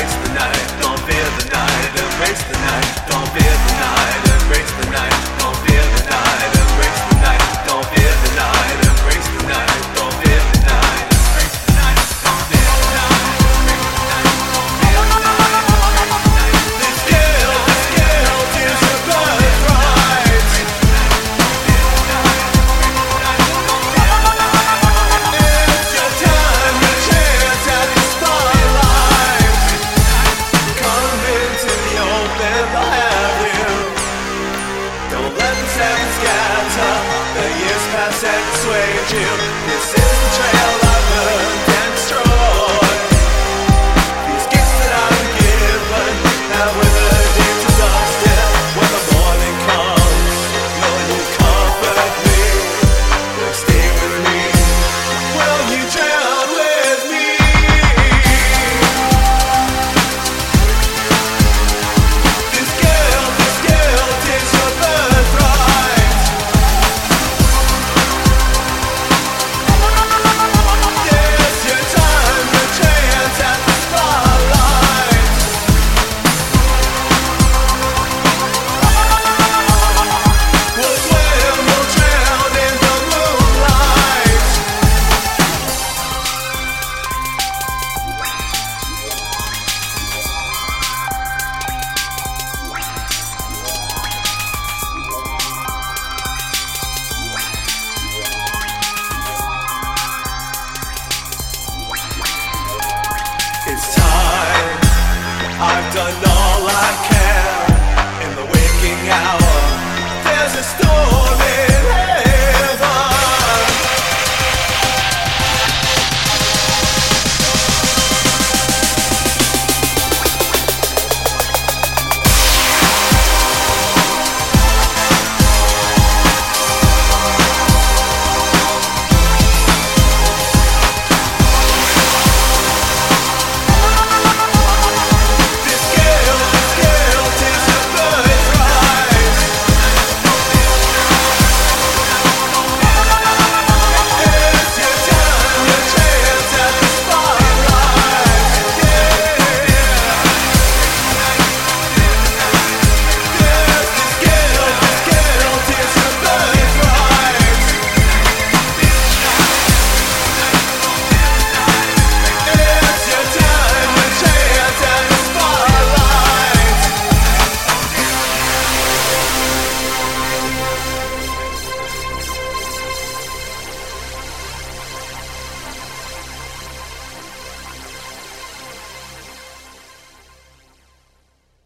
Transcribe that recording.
embrace the night, don't fear the night, embrace the night. sunset swaying chill.